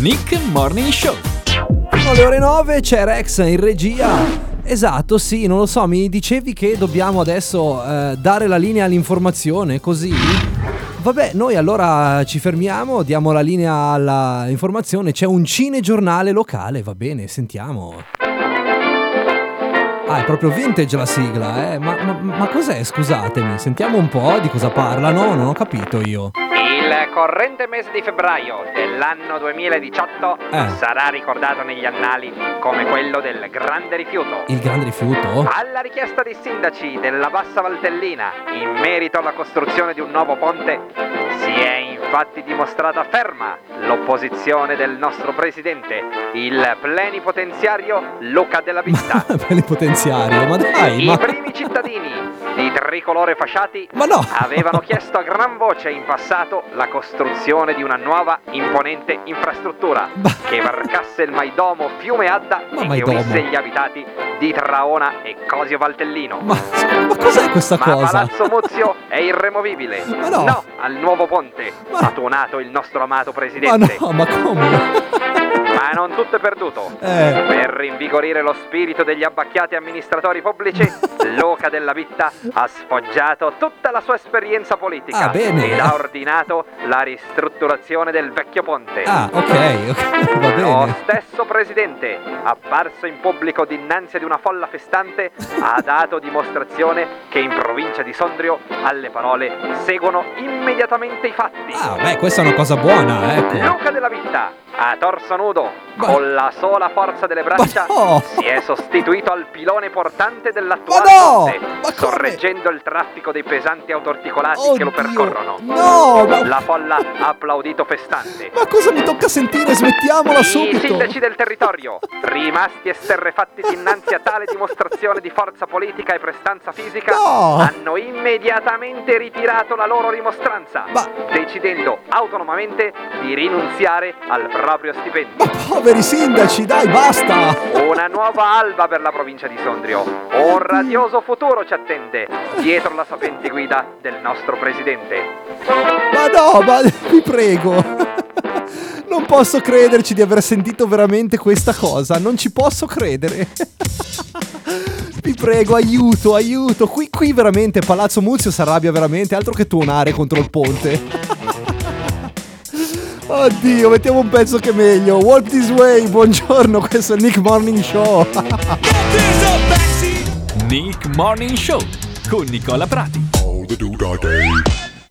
Nick Morning Show. Sono le ore 9, c'è Rex in regia. Esatto, sì, non lo so, mi dicevi che dobbiamo adesso eh, dare la linea all'informazione, così? Vabbè, noi allora ci fermiamo, diamo la linea all'informazione, c'è un cinegiornale locale, va bene, sentiamo. Ah, è proprio vintage la sigla, eh? Ma, ma, ma cos'è, scusatemi? Sentiamo un po' di cosa parlano, non ho capito io. Il corrente mese di febbraio dell'anno 2018 Eh. sarà ricordato negli annali come quello del grande rifiuto. Il grande rifiuto? Alla richiesta dei sindaci della Bassa Valtellina in merito alla costruzione di un nuovo ponte, si è infatti dimostrata ferma l'opposizione del nostro presidente, il plenipotenziario Luca della Vita. Plenipotenziario, ma dai, I ma... primi cittadini di tricolore fasciati Ma no! avevano chiesto a gran voce in passato la costruzione di una nuova imponente infrastruttura Ma- che varcasse il Maidomo Fiume Adda Ma e Maidomo? che unisse gli abitati di Traona e Cosio Valtellino. Ma, ma cos'è questa Ma cosa? Palazzo Muzio è irremovibile. Ma no. al nuovo ponte, Ma- ha tuonato il nostro amato Ma presidente. no, ma come? Ma non tutto è perduto. Eh, Per rinvigorire lo spirito degli abbacchiati amministratori pubblici, Luca della Vitta ha sfoggiato tutta la sua esperienza politica Ah, bene. ed ha ordinato la ristrutturazione del vecchio ponte. ah, ok, ok, va Lo bene. stesso presidente, apparso in pubblico dinanzi ad una folla festante, ha dato dimostrazione che in provincia di Sondrio alle parole seguono immediatamente i fatti. Ah, beh, questa è una cosa buona, ecco. Luca della Vitta, a torso nudo, Ma- con la sola forza delle braccia, no! si è sostituito al pilone portante dell'attuale no! ponte, come? sorreggendo il traffico dei pesanti autoarticolati che lo Oddio. percorrono. No, ma, La folla ha applaudito festante. ma cosa mi tocca sentire? Smettiamola I subito. sindaci del territorio, rimasti esterrefatti dinanzi a tale dimostrazione di forza politica e prestanza fisica, No! hanno immediatamente ritirato la loro rimostranza, Ma- decidendo autonomamente di rinunziare al proprio stipendio. Poveri sindaci, dai, basta. Una nuova alba per la provincia di Sondrio. Un radioso futuro ci attende dietro la sapiente guida del nostro presidente. Ma no, ma vi prego. Non posso crederci di aver sentito veramente questa cosa. Non ci posso credere. Vi prego, aiuto, aiuto. Qui, qui veramente Palazzo Muzio si arrabbia veramente. Altro che tuonare contro il ponte. Oddio, mettiamo un pezzo che è meglio. Walk this way. Buongiorno, questo è il Nick Morning Show. Nick Morning Show con Nicola Prati.